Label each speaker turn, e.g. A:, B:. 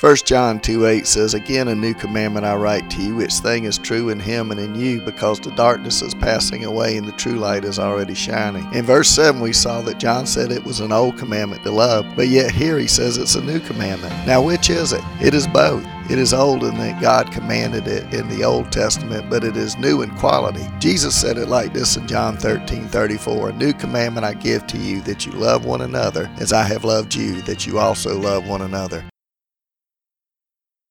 A: 1 John 2 8 says, Again, a new commandment I write to you, which thing is true in him and in you, because the darkness is passing away and the true light is already shining. In verse 7, we saw that John said it was an old commandment to love, but yet here he says it's a new commandment. Now, which is it? It is both. It is old in that God commanded it in the Old Testament, but it is new in quality. Jesus said it like this in John 13 34 A new commandment I give to you, that you love one another as I have loved you, that you also love one another.